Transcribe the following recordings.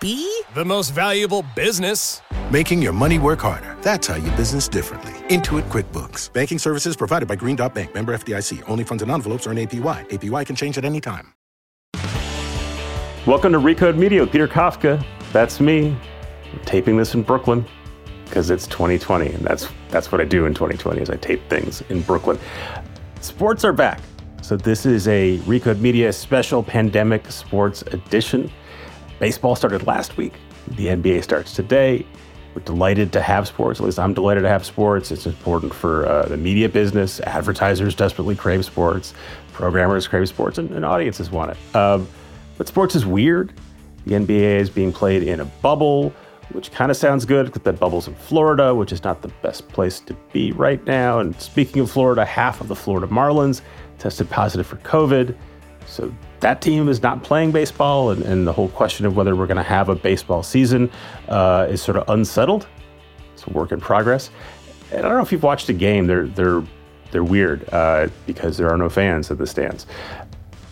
The most valuable business. Making your money work harder. That's how you business differently. Intuit QuickBooks. Banking services provided by Green Dot Bank. Member FDIC. Only funds and envelopes earn APY. APY can change at any time. Welcome to Recode Media with Peter Kafka. That's me. I'm taping this in Brooklyn because it's 2020, and that's that's what I do in 2020 is I tape things in Brooklyn. Sports are back. So this is a Recode Media special pandemic sports edition. Baseball started last week. The NBA starts today. We're delighted to have sports. At least I'm delighted to have sports. It's important for uh, the media business. Advertisers desperately crave sports. Programmers crave sports, and, and audiences want it. Um, but sports is weird. The NBA is being played in a bubble, which kind of sounds good, but that bubble's in Florida, which is not the best place to be right now. And speaking of Florida, half of the Florida Marlins tested positive for COVID. So that team is not playing baseball, and, and the whole question of whether we're going to have a baseball season uh, is sort of unsettled. It's a work in progress. And I don't know if you've watched a game; they're they're they're weird uh, because there are no fans at the stands.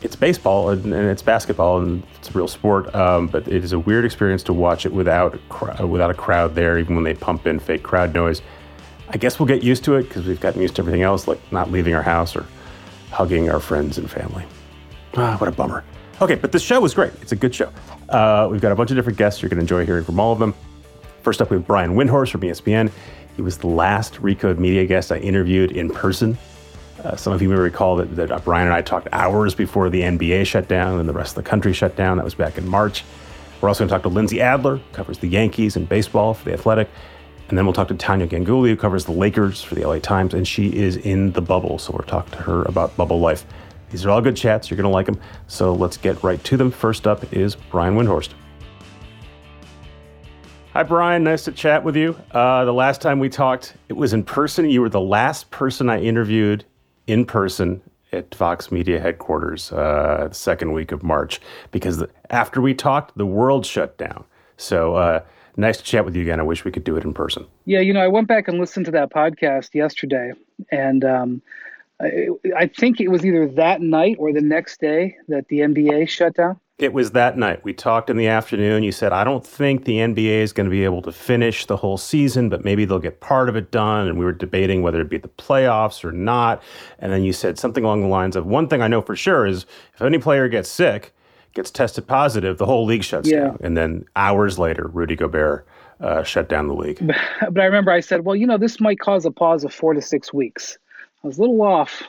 It's baseball and, and it's basketball and it's a real sport, um, but it is a weird experience to watch it without without a crowd there, even when they pump in fake crowd noise. I guess we'll get used to it because we've gotten used to everything else, like not leaving our house or hugging our friends and family. Ah, what a bummer. Okay, but this show was great. It's a good show. Uh, we've got a bunch of different guests. You're going to enjoy hearing from all of them. First up, we have Brian Windhorst from ESPN. He was the last Recode Media guest I interviewed in person. Uh, some of you may recall that, that Brian and I talked hours before the NBA shut down and the rest of the country shut down. That was back in March. We're also going to talk to Lindsey Adler, covers the Yankees and baseball for the Athletic. And then we'll talk to Tania Ganguli, who covers the Lakers for the LA Times, and she is in the bubble. So we're talking to her about bubble life. These are all good chats. You're going to like them. So let's get right to them. First up is Brian Windhorst. Hi, Brian. Nice to chat with you. Uh, the last time we talked, it was in person. You were the last person I interviewed in person at Vox Media headquarters uh, the second week of March because the, after we talked, the world shut down. So uh, nice to chat with you again. I wish we could do it in person. Yeah, you know, I went back and listened to that podcast yesterday, and um, I, I think it was either that night or the next day that the NBA shut down. It was that night. We talked in the afternoon. You said, I don't think the NBA is going to be able to finish the whole season, but maybe they'll get part of it done. And we were debating whether it'd be the playoffs or not. And then you said something along the lines of, one thing I know for sure is if any player gets sick, gets tested positive, the whole league shuts Yeah. down. And then hours later, Rudy Gobert uh, shut down the league. But I remember I said, well, you know, this might cause a pause of four to six weeks. Was a little off,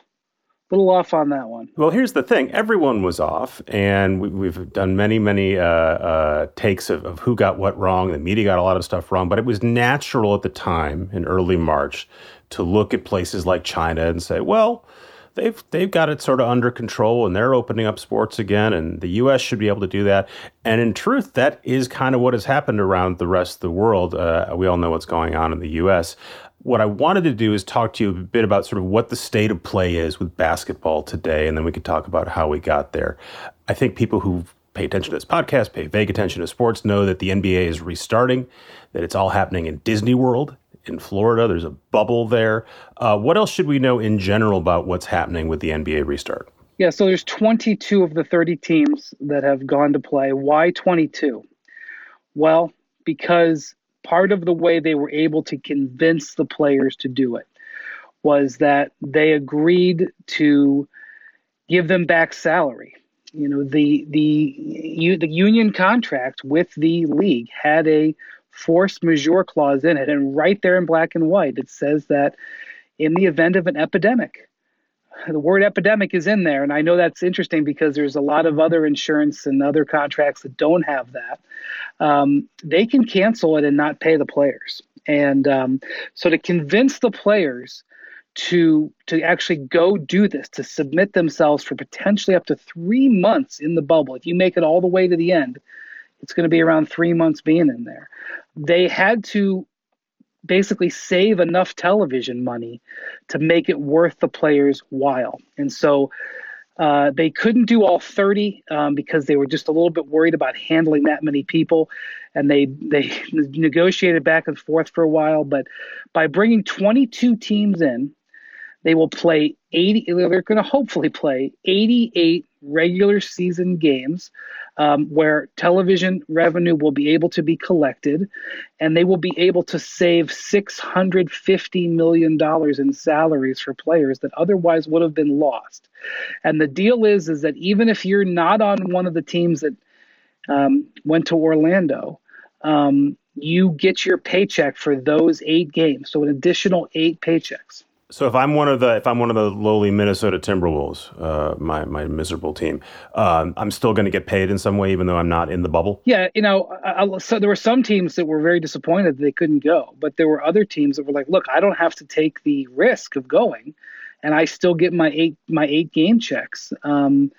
little off on that one. Well, here's the thing: everyone was off, and we, we've done many, many uh, uh, takes of, of who got what wrong. The media got a lot of stuff wrong, but it was natural at the time in early March to look at places like China and say, well. They've, they've got it sort of under control and they're opening up sports again, and the US should be able to do that. And in truth, that is kind of what has happened around the rest of the world. Uh, we all know what's going on in the US what I wanted to do is talk to you a bit about sort of what the state of play is with basketball today, and then we could talk about how we got there. I think people who pay attention to this podcast, pay vague attention to sports, know that the NBA is restarting, that it's all happening in Disney World in Florida. There's a bubble there. Uh, what else should we know in general about what's happening with the NBA restart? Yeah, so there's 22 of the 30 teams that have gone to play. Why 22? Well, because part of the way they were able to convince the players to do it was that they agreed to give them back salary. You know, the the the union contract with the league had a force majeure clause in it, and right there in black and white, it says that in the event of an epidemic, the word epidemic is in there, and I know that's interesting because there's a lot of other insurance and other contracts that don't have that. Um, they can cancel it and not pay the players, and um, so to convince the players to to actually go do this to submit themselves for potentially up to three months in the bubble if you make it all the way to the end it's going to be around three months being in there. They had to basically save enough television money to make it worth the players while. And so uh, they couldn't do all 30 um, because they were just a little bit worried about handling that many people, and they they negotiated back and forth for a while. But by bringing 22 teams in, they will play 80, they're going to hopefully play 88 regular season games um, where television revenue will be able to be collected and they will be able to save $650 million in salaries for players that otherwise would have been lost. And the deal is, is that even if you're not on one of the teams that um, went to Orlando, um, you get your paycheck for those eight games. So an additional eight paychecks. So if I'm one of the if I'm one of the lowly Minnesota Timberwolves, uh, my my miserable team, um, I'm still going to get paid in some way, even though I'm not in the bubble. Yeah, you know, I, I, so there were some teams that were very disappointed they couldn't go, but there were other teams that were like, "Look, I don't have to take the risk of going, and I still get my eight my eight game checks." Um,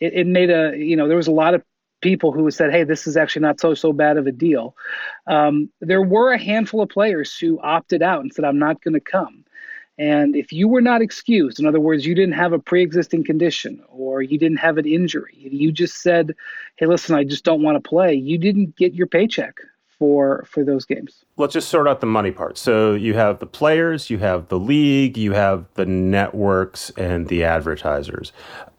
it, it made a you know there was a lot of people who said, "Hey, this is actually not so so bad of a deal." Um, there were a handful of players who opted out and said, "I'm not going to come." And if you were not excused, in other words, you didn't have a pre existing condition or you didn't have an injury, you just said, hey, listen, I just don't want to play, you didn't get your paycheck for for those games. Let's just sort out the money part. So you have the players, you have the league, you have the networks and the advertisers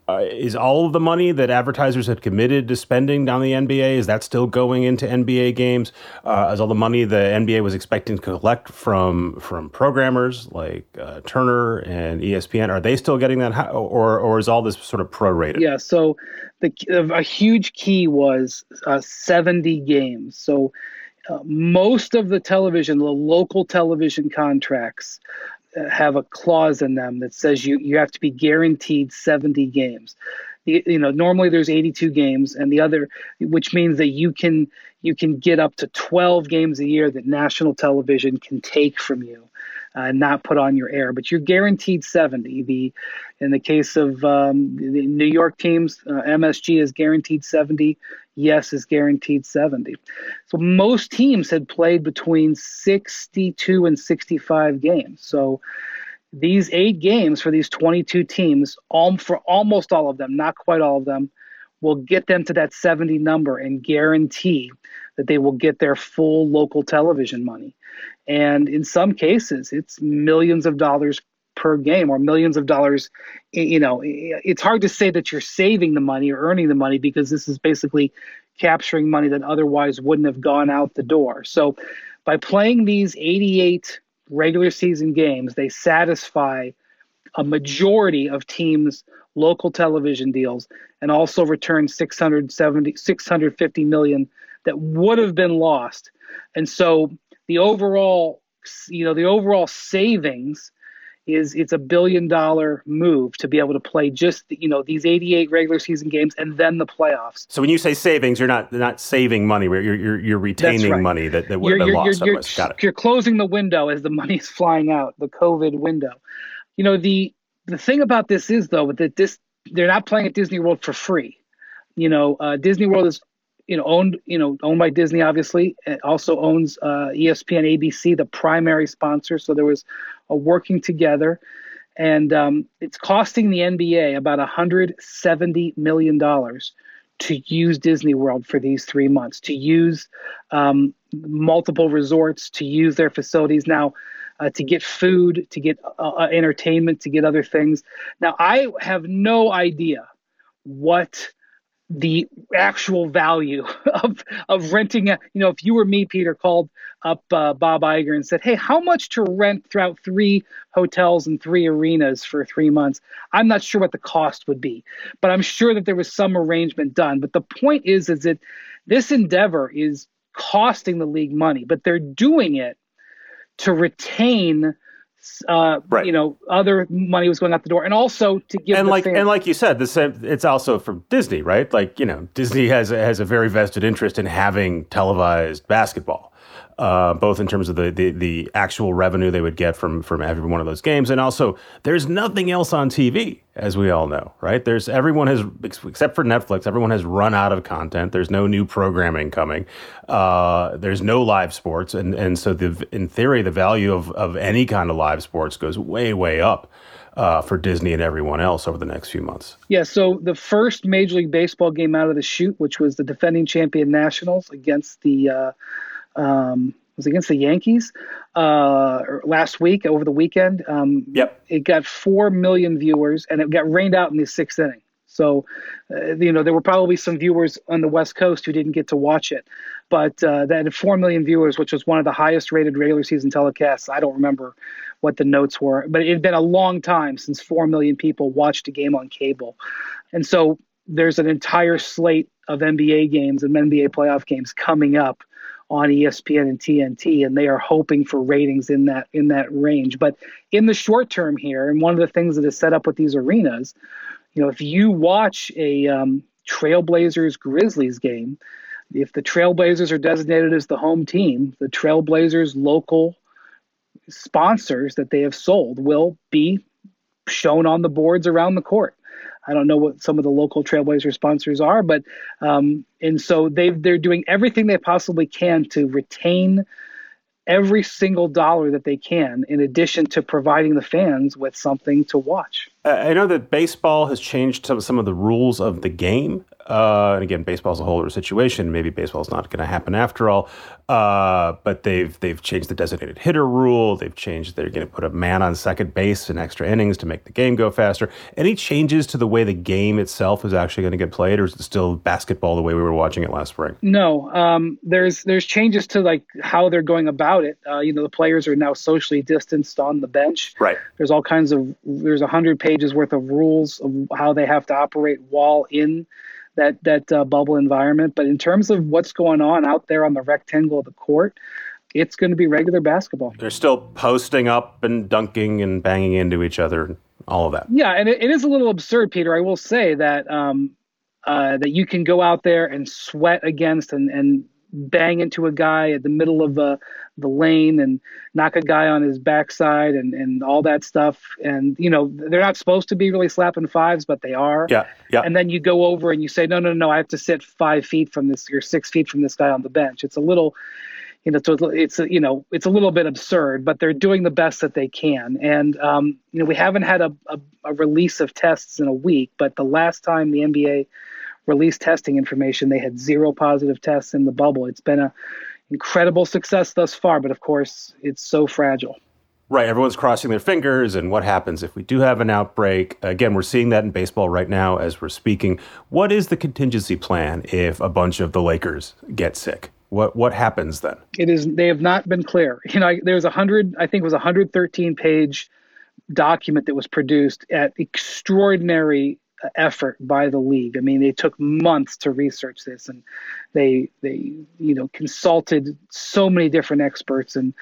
uh, is all of the money that advertisers had committed to spending down the NBA is that still going into NBA games? Uh, is all the money the NBA was expecting to collect from from programmers like uh, Turner and ESPN are they still getting that, or or is all this sort of prorated? Yeah. So the a huge key was uh, seventy games. So. Uh, most of the television, the local television contracts, have a clause in them that says you you have to be guaranteed 70 games. You know, normally there's 82 games, and the other, which means that you can you can get up to 12 games a year that national television can take from you uh, not put on your air. But you're guaranteed 70. The in the case of um, the New York teams, uh, MSG is guaranteed 70. YES is guaranteed 70. So most teams had played between 62 and 65 games. So these eight games for these 22 teams, all, for almost all of them, not quite all of them, will get them to that 70 number and guarantee that they will get their full local television money. And in some cases, it's millions of dollars per game or millions of dollars. You know, it's hard to say that you're saving the money or earning the money because this is basically capturing money that otherwise wouldn't have gone out the door. So by playing these 88 regular season games, they satisfy a majority of teams' local television deals and also return 670 650 million that would have been lost. And so the overall you know the overall savings is it's a billion dollar move to be able to play just you know these 88 regular season games and then the playoffs. So when you say savings, you're not not saving money. You're you're, you're retaining right. money that, that would have been you're, lost. You're, Got it. you're closing the window as the money's flying out, the COVID window. You know the the thing about this is though that this they're not playing at Disney World for free. You know, uh, Disney World is you know owned you know owned by Disney obviously. It also owns uh, ESPN ABC the primary sponsor. So there was a working together. And um, it's costing the NBA about 170 million dollars to use Disney World for these three months to use um, multiple resorts to use their facilities now uh, to get food to get uh, uh entertainment to get other things. Now I have no idea what the actual value of of renting a you know if you were me peter called up uh, bob Iger and said hey how much to rent throughout three hotels and three arenas for three months? I'm not sure what the cost would be but i'm sure that there was some arrangement done. But the point is is that this endeavor is costing the league money but they're doing it to retain uh, Right. you know, other money was going out the door, and also to give and like fans- and like you said, the same. It's also from Disney, right? Like you know, Disney has has a very vested interest in having televised basketball, uh, both in terms of the, the the actual revenue they would get from from every one of those games, and also there's nothing else on TV, as we all know, right? There's everyone has except for Netflix, everyone has run out of content. There's no new programming coming. Uh, there's no live sports, and and so the in theory, the value of of any kind of live sports goes way way up uh, for Disney and everyone else over the next few months. Yeah, so the first Major League Baseball game out of the chute, which was the defending champion Nationals against the uh, um, was against the Yankees uh, last week over the weekend. Um, Yep. It got four million viewers, and it got rained out in the sixth inning. So, uh, you know, there were probably some viewers on the West Coast who didn't get to watch it, but uh, that had four million viewers, which was one of the highest rated regular season telecasts. I don't remember what the notes were, but it had been a long time since four million people watched a game on cable, and so there's an entire slate of NBA games and NBA playoff games coming up on ESPN and TNT, and they are hoping for ratings in that in that range. But in the short term here, and one of the things that is set up with these arenas, you know, if you watch a um, Trailblazers Grizzlies game, if the Trailblazers are designated as the home team, the Trailblazers local sponsors that they have sold will be shown on the boards around the court. I don't know what some of the local Trailblazer sponsors are, but um, and so they they're doing everything they possibly can to retain every single dollar that they can, in addition to providing the fans with something to watch. I know that baseball has changed some, some of the rules of the game. Uh, and again, baseball's a whole other situation. Maybe baseball's not going to happen after all. Uh, but they've they've changed the designated hitter rule. They've changed. They're going to put a man on second base in extra innings to make the game go faster. Any changes to the way the game itself is actually going to get played, or is it still basketball the way we were watching it last spring? No, um, there's there's changes to like how they're going about it. Uh, you know, the players are now socially distanced on the bench. Right. There's all kinds of there's a hundred pages worth of rules of how they have to operate while in that that uh, bubble environment. But in terms of what's going on out there on the rectangle of the court, it's going to be regular basketball. They're still posting up and dunking and banging into each other, and all of that. Yeah, and it, it is a little absurd, Peter. I will say that um, uh, that you can go out there and sweat against and, and bang into a guy at the middle of the the lane and knock a guy on his backside and, and all that stuff. And you know they're not supposed to be really slapping fives, but they are. Yeah, yeah. And then you go over and you say, no, no, no, I have to sit five feet from this or six feet from this guy on the bench. It's a little, you know, so it's a, you know, it's a little bit absurd, but they're doing the best that they can. And um, you know, we haven't had a, a, a release of tests in a week, but the last time the NBA released testing information, they had zero positive tests in the bubble. It's been a incredible success thus far, but of course, it's so fragile. Right, everyone's crossing their fingers, and what happens if we do have an outbreak? Again, we're seeing that in baseball right now as we're speaking. What is the contingency plan if a bunch of the Lakers get sick? What what happens then? It is they have not been clear. You know, there's a hundred, I think it was a 113 page document that was produced at extraordinary effort by the league. I mean, they took months to research this, and they they you know consulted so many different experts, and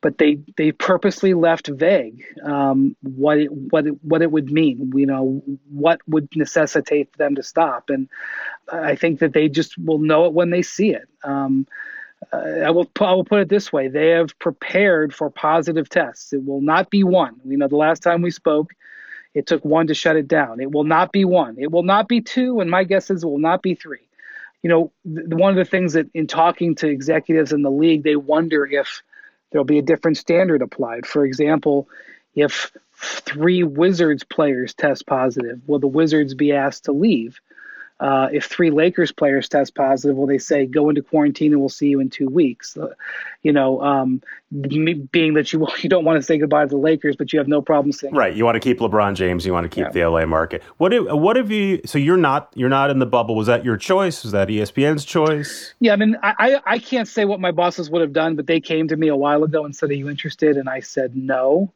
but they they purposely left vague um, what it, what it, what it would mean. You know, what would necessitate them to stop, and I think that they just will know it when they see it. Um, uh, I will I will put it this way: they have prepared for positive tests. It will not be one. You know, the last time we spoke, it took one to shut it down. It will not be one. It will not be two, and my guess is it will not be three. You know, th- one of the things that in talking to executives in the league, they wonder if there'll be a different standard applied. For example, if three Wizards players test positive, will the Wizards be asked to leave? Uh, if three Lakers players test positive, will they say go into quarantine and we'll see you in two weeks? Uh, you know, um, being that you you don't want to say goodbye to the Lakers, but you have no problem saying Right, you want to keep LeBron James, you want to keep Yeah. the LA market. What if, what have you? So you're not you're not in the bubble. Was that your choice? Was that ESPN's choice? Yeah, I mean, I, I can't say what my bosses would have done, but they came to me a while ago and said, "Are you interested?" And I said no.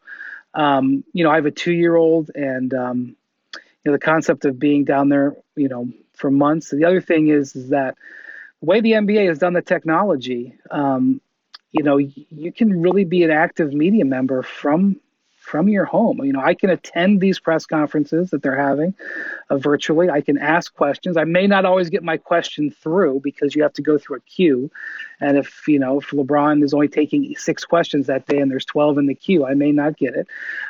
Um, you know, I have a two-year-old, and um, you know, the concept of being down there, you know, for months. The other thing is, is that the way the NBA has done the technology, um, you know, you can really be an active media member from from your home. You know, I can attend these press conferences that they're having uh, virtually. I can ask questions. I may not always get my question through because you have to go through a queue. And if, you know, if LeBron is only taking six questions that day and there's 12 in the queue, I may not get it.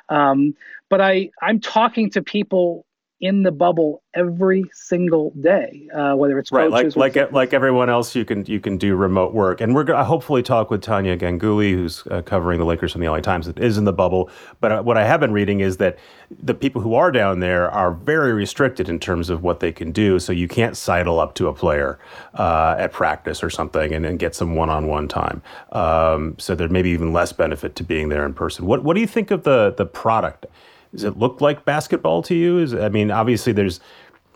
Um, but I, I'm talking to people in the bubble every single day, uh, whether it's right, like like like everyone else, you can you can do remote work, and we're going to hopefully talk with Tania Ganguli, who's uh, covering the Lakers from the LA Times, that is in the bubble. But uh, what I have been reading is that the people who are down there are very restricted in terms of what they can do. So you can't sidle up to a player uh, at practice or something and, and get some one-on-one time. Um, so there may be even less benefit to being there in person. What what do you think of the the product? Does it look like basketball to you? Is I mean, obviously there's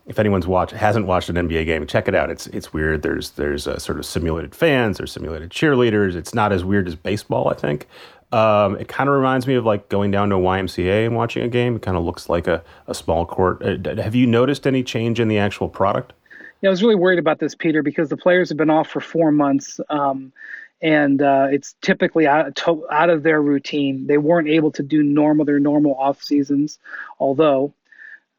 if anyone's watched hasn't watched an NBA game, check it out. It's it's weird. There's there's a sort of simulated fans, there's simulated cheerleaders. It's not as weird as baseball, I think. Um, it kind of reminds me of like going down to a YMCA and watching a game. It kind of looks like a, a small court. Uh, have you noticed any change in the actual product? Yeah, I was really worried about this, Peter, because the players have been off for four months. Um, and uh, it's typically out, to, out of their routine. They weren't able to do normal their normal off seasons, although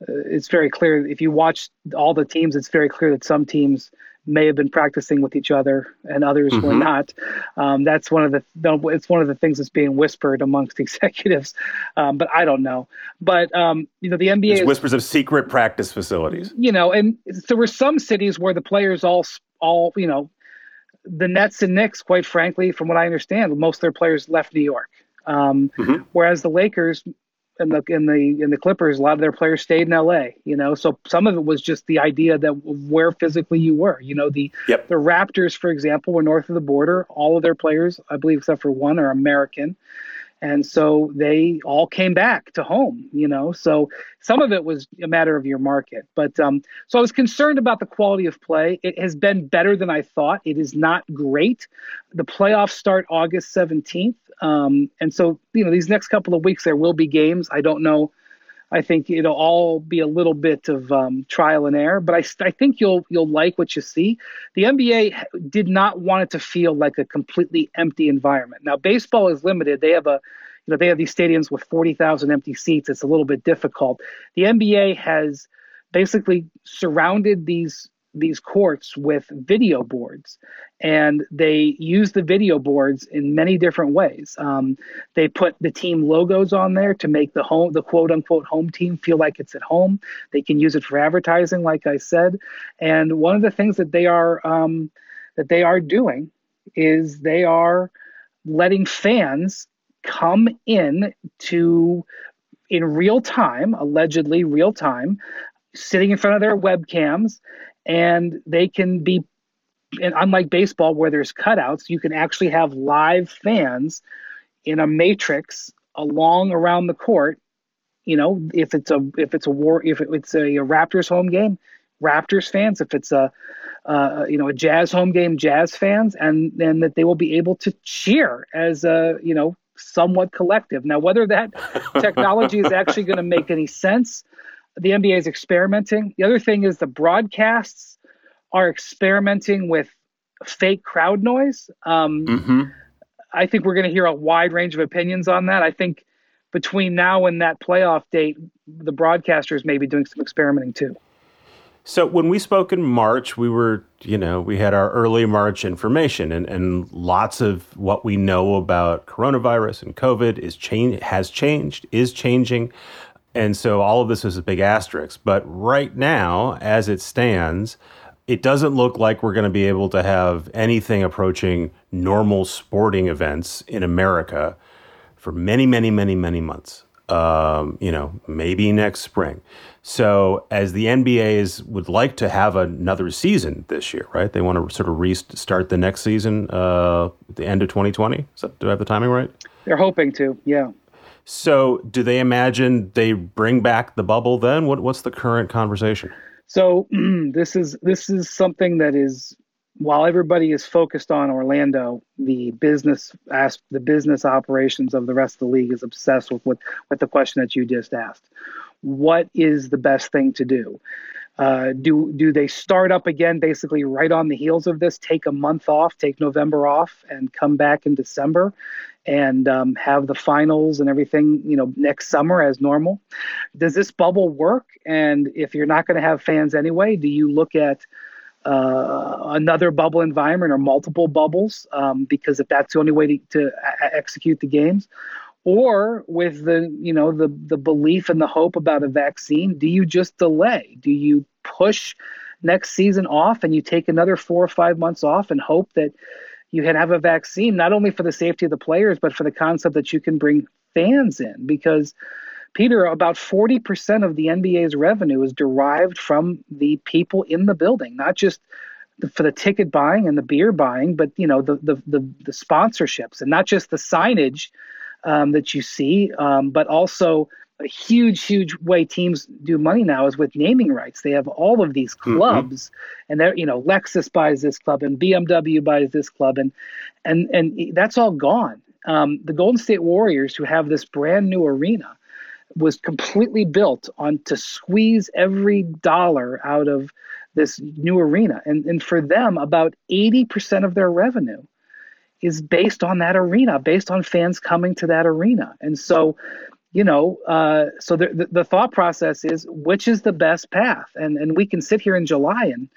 uh, it's very clear if you watch all the teams, it's very clear that some teams may have been practicing with each other and others mm-hmm. were not. Um, that's one of the it's one of the things that's being whispered amongst executives, um, but I don't know. But um, you know, the NBA There's whispers of secret practice facilities. You know, and there were some cities where the players all all you know the Nets and Knicks, quite frankly, from what I understand, most of their players left New York. Um, mm-hmm. Whereas the Lakers and the in the in the Clippers, a lot of their players stayed in L.A. You know, so some of it was just the idea that where physically you were. You know, the yep. the Raptors, for example, were north of the border. All of their players, I believe, except for one, are American and so they all came back to home you know? So some of it was a matter of your market but um, so i was concerned about the quality of play. It has been better than i thought. It is not great. The playoffs start august 17th um, and so you know these next couple of weeks there will be games. I don't know I think it'll all be a little bit of um, trial and error, but I, I think you'll you'll like what you see. The NBA did not want it to feel like a completely empty environment. Now baseball is limited; they have a you know they have these stadiums with forty thousand empty seats. It's a little bit difficult. The NBA has basically surrounded these these courts with video boards. And they use the video boards in many different ways. Um, they put the team logos on there to make the home the quote unquote home team feel like it's at home. They can use it for advertising like i said. And one of the things that they are um, that they are doing is they are letting fans come in to in real time allegedly real time sitting in front of their webcams and they can be and unlike baseball where there's cutouts you can actually have live fans in a matrix along around the court. You know if it's a if it's a war if it's a, a raptors home game raptors fans if it's a uh, you know a jazz home game jazz fans and then that they will be able to cheer as a you know somewhat collective. Now whether that technology is actually going to make any sense the NBA is experimenting. The other thing is the broadcasts are experimenting with fake crowd noise. Um, mm-hmm. I think we're going to hear a wide range of opinions on that. I think between now and that playoff date, the broadcasters may be doing some experimenting too. So when we spoke in March, we were, you know, we had our early March information, and, and lots of what we know about coronavirus and COVID is change has changed, is changing. And so all of this is a big asterisk. But right now, as it stands, it doesn't look like we're going to be able to have anything approaching normal sporting events in America for many, many, many, many months. Um, you know, maybe next spring. So, as the NBA is would like to have another season this year, right? They want to sort of restart the next season uh, at the end of 2020. Is that, do I have the timing right? They're hoping to, yeah. So, do they imagine they bring back the bubble then? What, what's the current conversation? So, this is this is something that is while everybody is focused on Orlando, the business as the business operations of the rest of the league is obsessed with with, with the question that you just asked. What is the best thing to do? Uh, do do they start up again basically right on the heels of this? Take a month off, take November off, and come back in December, and um, have the finals and everything you know next summer as normal. Does this bubble work? And if you're not going to have fans anyway, do you look at uh, another bubble environment or multiple bubbles? Um, because if that's the only way to, to a- execute the games, or with the you know the the belief and the hope about a vaccine do you just delay? Do you push next season off and you take another four or five months off and hope that you can have a vaccine not only for the safety of the players but for the concept that you can bring fans in? Because peter about 40% of the nba's revenue is derived from the people in the building not just for the ticket buying and the beer buying but you know the the the, the sponsorships and not just the signage um, that you see, um, but also a huge, huge way teams do money now is with naming rights. They have all of these mm-hmm. clubs, mm-hmm. and they're you know Lexus buys this club and BMW buys this club, and and and that's all gone. Um, the Golden State Warriors, who have this brand new arena, was completely built on to squeeze every dollar out of this new arena, and and for them, about eighty percent of their revenue is based on that arena, based on fans coming to that arena. And so, you know, uh, so the, the, thought process is which is the best path, and and we can sit here in July and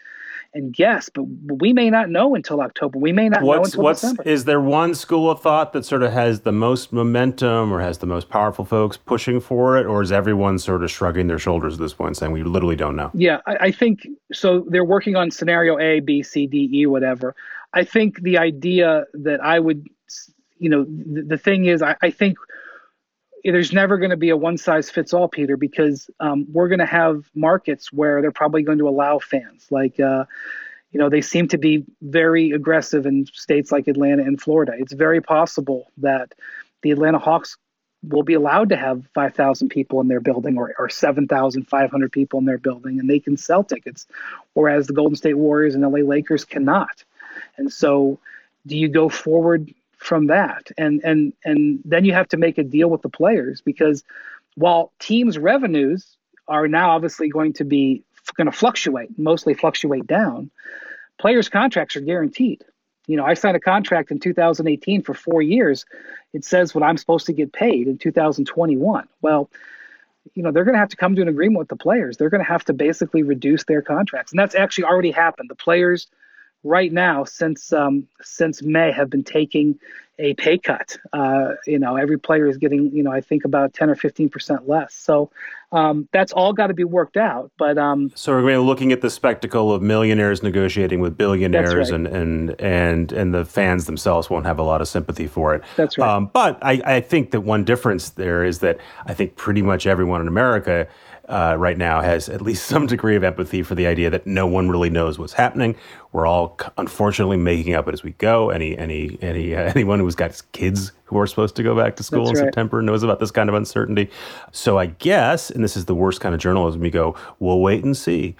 and guess, but we may not know until October. We may not what's, know until what's, December. Is there one school of thought that sort of has the most momentum or has the most powerful folks pushing for it, or is everyone sort of shrugging their shoulders at this point, saying we literally don't know? Yeah, I, I think so. They're working on scenario A, B, C, D, E, whatever. I think the idea that I would, you know, the, the thing is, I, I think there's never going to be a one size fits all, Peter, because um, we're going to have markets where they're probably going to allow fans. Like, uh, you know, they seem to be very aggressive in states like Atlanta and Florida. It's very possible that the Atlanta Hawks will be allowed to have 5,000 people in their building or, or 7,500 people in their building and they can sell tickets, whereas the Golden State Warriors and LA Lakers cannot. And so, do you go forward from that? And and and then you have to make a deal with the players because while teams' revenues are now obviously going to be going to fluctuate, mostly fluctuate down, players' contracts are guaranteed. You know, I signed a contract in 2018 for four years. It says what I'm supposed to get paid in 2021. Well, you know, they're going to have to come to an agreement with the players. They're going to have to basically reduce their contracts. And that's actually already happened. The players right now since um, since May have been taking a pay cut. Uh, you know, every player is getting you know I think about ten or fifteen percent less. So um, that's all got to be worked out. But um, so we're going looking at the spectacle of millionaires negotiating with billionaires, right. and and and and the fans themselves won't have a lot of sympathy for it. That's right. Um, but I, I think that one difference there is that I think pretty much everyone in America uh, right now has at least some degree of empathy for the idea that no one really knows what's happening. We're all unfortunately making up it as we go. Any any any uh, anyone who's got kids who are supposed to go back to school That's in right. September knows about this kind of uncertainty. So I guess, and this is the worst kind of journalism, we go, we'll wait and see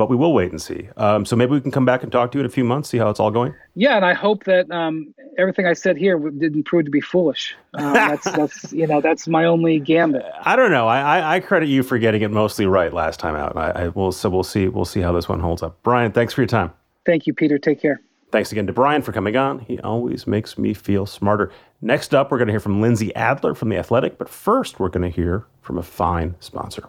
but we will wait and see. Um, so maybe we can come back and talk to you in a few months, see how it's all going. Yeah, and I hope that um, everything I said here didn't prove to be foolish. Um, that's that's you know that's my only gambit. I don't know. I, I, credit you for getting it mostly right last time out. I, I will so we'll see we'll see how this one holds up. Brian, thanks for your time. Thank you, Peter. Take care. Thanks again to Brian for coming on. He always makes me feel smarter. Next up, we're going to hear from Lindsey Adler from The Athletic, but first, we're going to hear from a fine sponsor.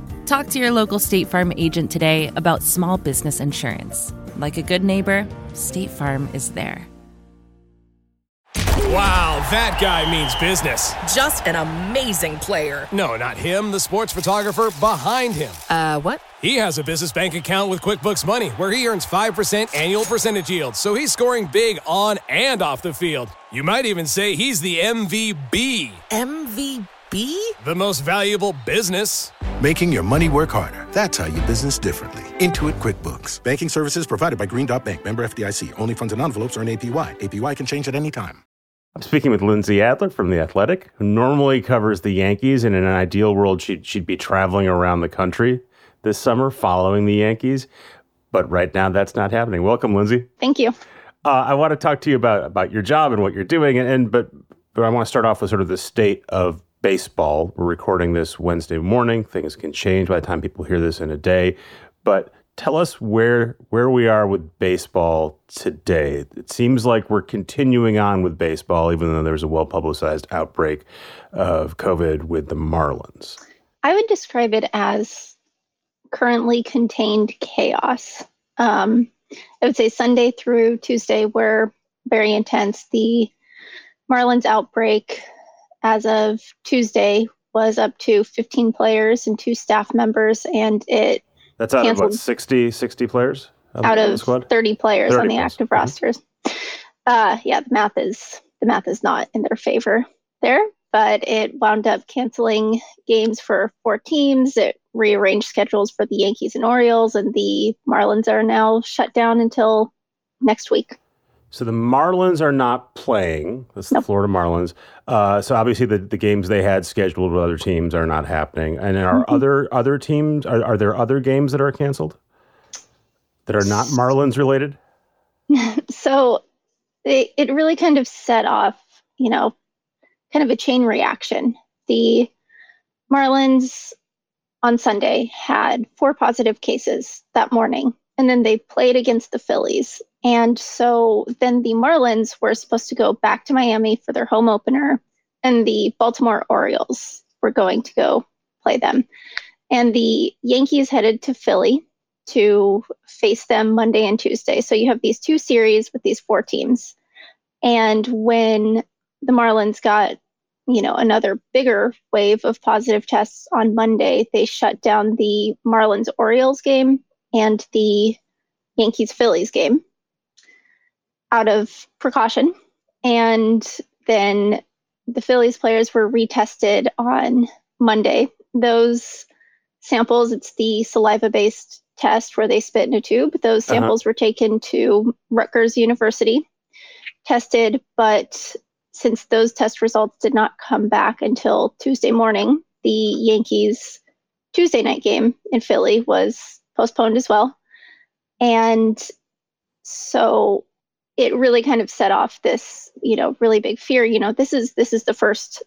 Talk to your local State Farm agent today about small business insurance. Like a good neighbor, State Farm is there. Wow, that guy means business. Just an amazing player. No, not him, the sports photographer behind him. Uh, what? He has a business bank account with QuickBooks Money where he earns 5% annual percentage yield, so he's scoring big on and off the field. You might even say he's the MVB. MVB? The most valuable business Making your money work harder. That's how you business differently. Intuit QuickBooks. Banking services provided by Green Dot Bank. Member FDIC. Only funds and envelopes are earn APY. APY can change at any time. I'm speaking with Lindsey Adler from The Athletic, who normally covers the Yankees. And in an ideal world, she'd, she'd be traveling around the country this summer following the Yankees. But right now, that's not happening. Welcome, Lindsey. Thank you. Uh, I want to talk to you about, about your job and what you're doing. And, and but but I want to start off with sort of the state of baseball. We're recording this Wednesday morning. Things can change by the time people hear this in a day. But tell us where where we are with baseball today. It seems like we're continuing on with baseball, even though there's a well publicized outbreak of COVID with the Marlins. I would describe it as currently contained chaos. Um, I would say Sunday through Tuesday were very intense. The Marlins outbreak as of Tuesday was up to 15 players and two staff members, and it that's out of what 60, 60 players out of 30 players 30 on the plus. active mm-hmm. rosters. Uh, yeah, the math is the math is not in their favor there, but it wound up canceling games for four teams. It rearranged schedules for the Yankees and Orioles, and the Marlins are now shut down until next week. So the Marlins are not playing. That's nope. the Florida Marlins. Uh, so obviously the, the games they had scheduled with other teams are not happening. And are mm-hmm. other other teams are, are there other games that are canceled that are not Marlins related? so it, it really kind of set off, you know, kind of a chain reaction. The Marlins on Sunday had four positive cases that morning, and then they played against the Phillies and so then the Marlins were supposed to go back to Miami for their home opener, and the Baltimore Orioles were going to go play them. And the Yankees headed to Philly to face them Monday and Tuesday. So you have these two series with these four teams. And when the Marlins got, you know, another bigger wave of positive tests on Monday, they shut down the Marlins Orioles game and the Yankees Phillies game out of precaution. And then the Phillies players were retested on Monday. Those samples, it's the saliva based test where they spit in a tube. Those uh-huh. samples uh-huh. were taken to Rutgers University, tested, but since those test results did not come back until Tuesday morning, the Yankees Tuesday night game in Philly was postponed as well. And so it really kind of set off this, you know, really big fear. You know, this is this is the first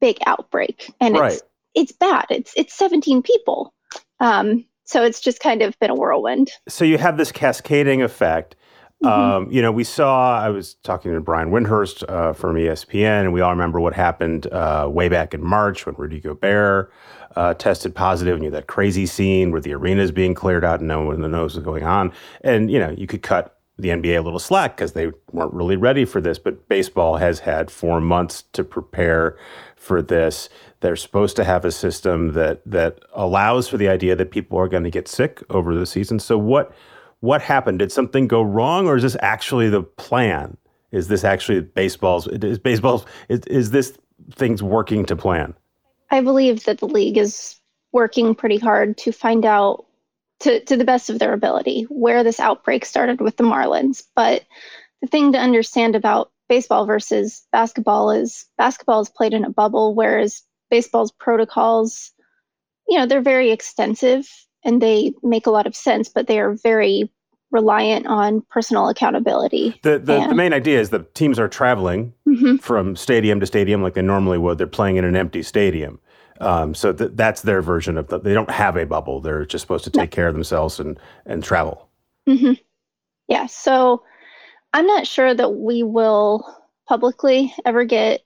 big outbreak, and right. it's it's bad. It's it's 17 people. Um, so it's just kind of been a whirlwind. So you have this cascading effect. Mm-hmm. Um, you know, we saw, I was talking to Brian Windhorst uh, from ESPN, and we all remember what happened uh, way back in March when Rudy Gobert uh, tested positive, and you had that crazy scene where the arena is being cleared out and no one knows what's going on. And, you know, you could cut the NBA a little slack because they weren't really ready for this. But baseball has had four months to prepare for this. They're supposed to have a system that that allows for the idea that people are going to get sick over the season. So what what happened? Did something go wrong, or is this actually the plan? Is this actually baseball's? Is baseball's? Is, is this things working to plan? I believe that the league is working pretty hard to find out to, to the best of their ability where this outbreak started with the Marlins. But the thing to understand about baseball versus basketball is basketball is played in a bubble, whereas baseball's protocols, you know, they're very extensive and they make a lot of sense, but they are very reliant on personal accountability. The the, and, the main idea is that teams are traveling mm-hmm. from stadium to stadium like they normally would. They're playing in an empty stadium. Um, so th- that's their version of the, they don't have a bubble. They're just supposed to take care of themselves and and travel. Mm-hmm. Yeah. So I'm not sure that we will publicly ever get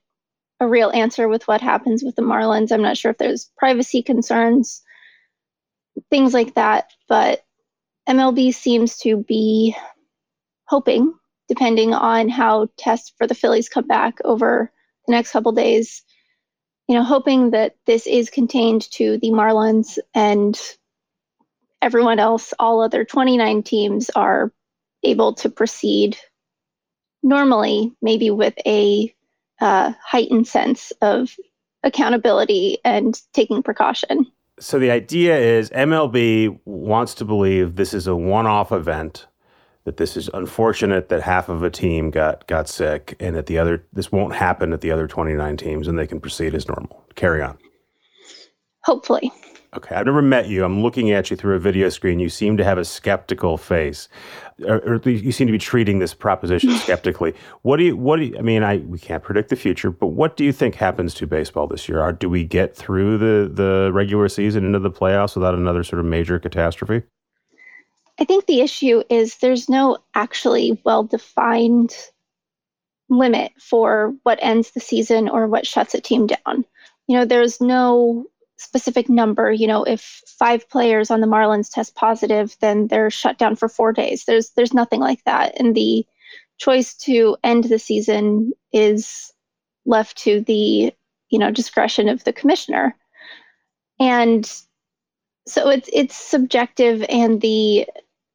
a real answer with what happens with the Marlins. I'm not sure if there's privacy concerns, things like that. But MLB seems to be hoping, depending on how tests for the Phillies come back over the next couple days, you know, hoping that this is contained to the Marlins and everyone else, all other 29 teams are able to proceed normally, maybe with a uh, heightened sense of accountability and taking precaution. So the idea is MLB wants to believe this is a one-off event, that this is unfortunate that half of a team got got sick, and that the other this won't happen at the other 29 teams, and they can proceed as normal. Carry on. Hopefully. Okay, I've never met you. I'm looking at you through a video screen. You seem to have a skeptical face, or, or you seem to be treating this proposition skeptically. What do you? What do you? I mean, I we can't predict the future, but what do you think happens to baseball this year? Are, do we get through the the regular season into the playoffs without another sort of major catastrophe? I think the issue is there's no actually well defined limit for what ends the season or what shuts a team down. You know, there's no specific number. You know, if five players on the Marlins test positive, then they're shut down for four days. There's there's nothing like that, and the choice to end the season is left to the you know discretion of the commissioner, and so it's it's subjective, and the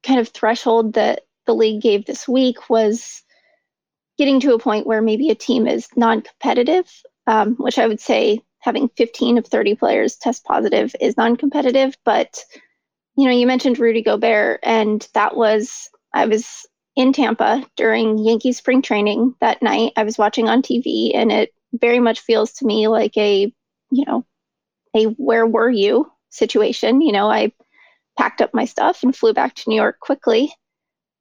kind of threshold that the league gave this week was getting to a point where maybe a team is non-competitive, um, which I would say having 15 of 30 players test positive is non-competitive but you know you mentioned rudy gobert and that was i was in tampa during yankee spring training that night. I was watching on tv and it very much feels to me like a you know a where were you situation. You know i packed up my stuff and flew back to new york quickly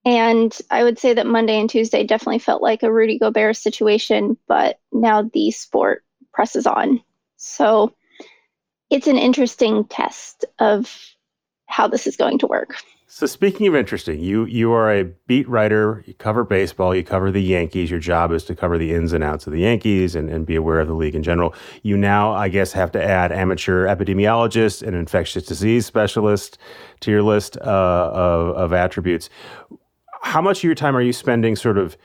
and I would say that Monday and Tuesday definitely felt like a Rudy Gobert situation, but now the sport presses on. So it's an interesting test of how this is going to work. So speaking of interesting, you you are a beat writer, you cover baseball, you cover the Yankees. Your job is to cover the ins and outs of the Yankees and, and be aware of the league in general. You now, I guess, have to add amateur epidemiologist and infectious disease specialist to your list uh, of, of attributes. How much of your time are you spending sort of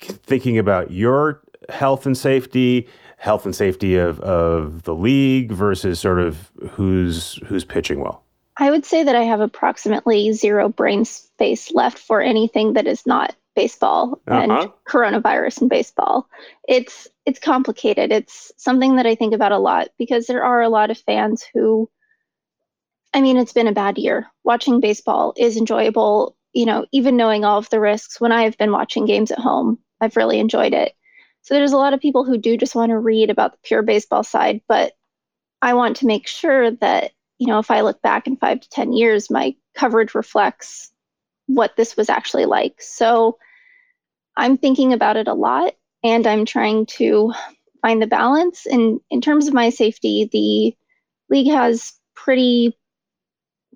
thinking about your health and safety, health and safety of, of the league versus sort of who's who's pitching well? I would say that I have approximately zero brain space left for anything that is not baseball uh-huh. and coronavirus and baseball. It's it's complicated. It's something that I think about a lot because there are a lot of fans who I mean, it's been a bad year. Watching baseball is enjoyable, you know, even knowing all of the risks. When I have been watching games at home, I've really enjoyed it. So there's a lot of people who do just want to read about the pure baseball side, but I want to make sure that, you know, if I look back in five to 10 years, my coverage reflects what this was actually like. So I'm thinking about it a lot and I'm trying to find the balance. And in terms of my safety, the league has pretty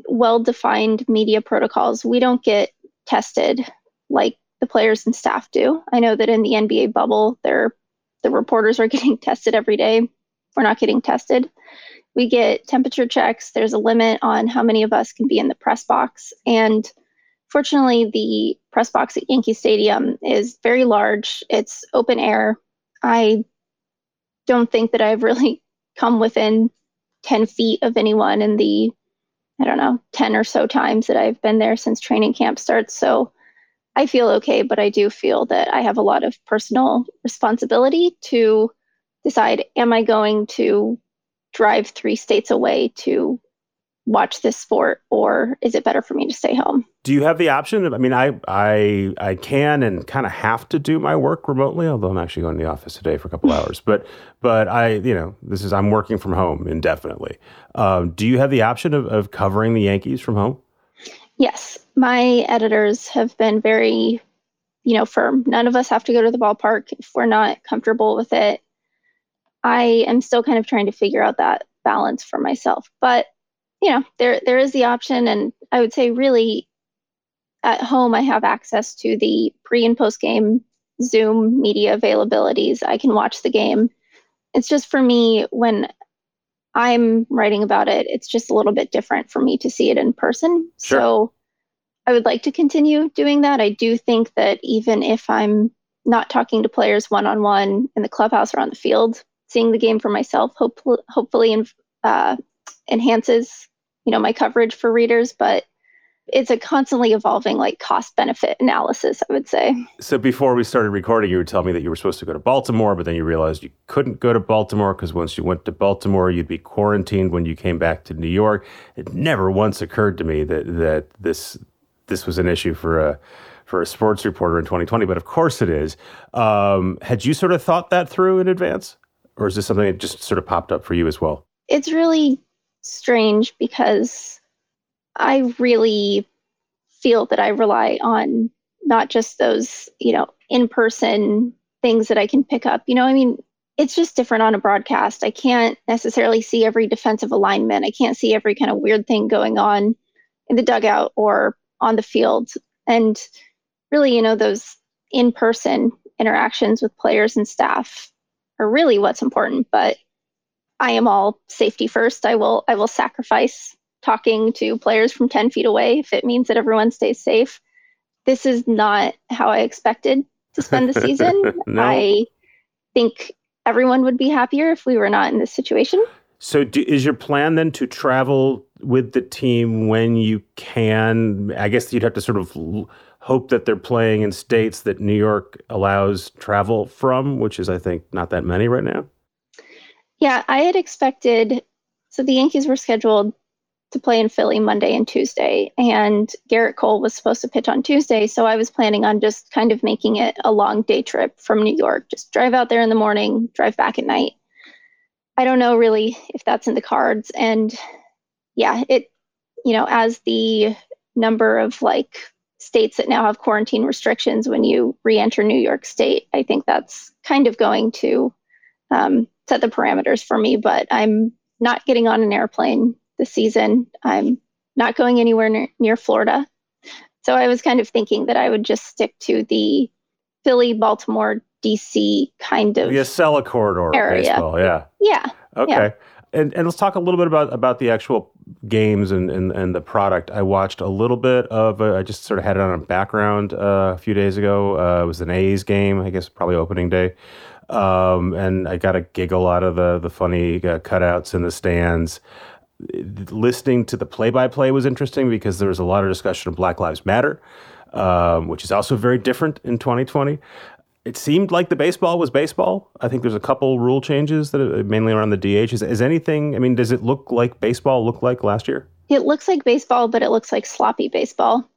well defined media protocols. We don't get tested like the players and staff do. I know that in the NBA bubble, they're, the reporters are getting tested every day. We're not getting tested. We get temperature checks. There's a limit on how many of us can be in the press box. And fortunately, the press box at Yankee Stadium is very large, it's open air. I don't think that I've really come within 10 feet of anyone in the, I don't know, 10 or so times that I've been there since training camp starts. So I feel okay, but I do feel that I have a lot of personal responsibility to decide am I going to drive three states away to watch this sport or is it better for me to stay home? Do you have the option? I mean, I I I can and kind of have to do my work remotely, although I'm actually going to the office today for a couple hours. But but I you know this is I'm working from home indefinitely. Um, do you have the option of, of covering the Yankees from home? Yes, my editors have been very, you know, firm. None of us have to go to the ballpark if we're not comfortable with it. I am still kind of trying to figure out that balance for myself. But, you know, there there is the option and I would say really at home I have access to the pre and post game Zoom media availabilities. I can watch the game. It's just for me when I'm writing about it, it's just a little bit different for me to see it in person. Sure. So I would like to continue doing that. I do think that even if I'm not talking to players one on one in the clubhouse or on the field, seeing the game for myself hope, hopefully uh, enhances you know my coverage for readers. But it's a constantly evolving like cost benefit analysis, I would say. So before we started recording, you were telling me that you were supposed to go to Baltimore, but then you realized you couldn't go to Baltimore because once you went to Baltimore, you'd be quarantined when you came back to New York. It never once occurred to me that that this this was an issue for a for a sports reporter in 2020, but of course it is. Um, had you sort of thought that through in advance, or is this something that just sort of popped up for you as well? It's really strange because I really feel that I rely on not just those, you know, in person things that I can pick up. You know, I mean, it's just different on a broadcast. I can't necessarily see every defensive alignment. I can't see every kind of weird thing going on in the dugout or on the field. And really, you know, those in person interactions with players and staff are really what's important. But I am all safety first. I will I will sacrifice talking to players from 10 feet away if it means that everyone stays safe. This is not how I expected to spend the season. no. I think everyone would be happier if we were not in this situation. So, do, is your plan then to travel with the team when you can? I guess you'd have to sort of hope that they're playing in states that New York allows travel from, which is, I think, not that many right now. Yeah, I had expected. So the Yankees were scheduled to play in Philly Monday and Tuesday, and Gerrit Cole was supposed to pitch on Tuesday. So I was planning on just kind of making it a long day trip from New York. Just drive out there in the morning, drive back at night. I don't know really if that's in the cards. And yeah, it, you know, as the number of like states that now have quarantine restrictions when you re-enter New York State. I think that's kind of going to um, set the parameters for me. But I'm not getting on an airplane this season. I'm not going anywhere near, near Florida. So I was kind of thinking that I would just stick to the Philly, Baltimore, DC kind of the Acela corridor area. baseball. Yeah. Yeah. Okay. Yeah. And and let's talk a little bit about about the actual games and, and, and the product. I watched a little bit of. Uh, I just sort of had it on a background uh, a few days ago. Uh, it was an A's game, I guess probably opening day, um, and I got a giggle out of the the funny uh, cutouts in the stands. Listening to the play by play was interesting because there was a lot of discussion of Black Lives Matter. Um, which is also very different in 2020 it seemed like the baseball was baseball. I think there's a couple rule changes that are mainly around the DH. Is, is anything? I mean, does it look like baseball looked like last year? It looks like baseball, but it looks like sloppy baseball.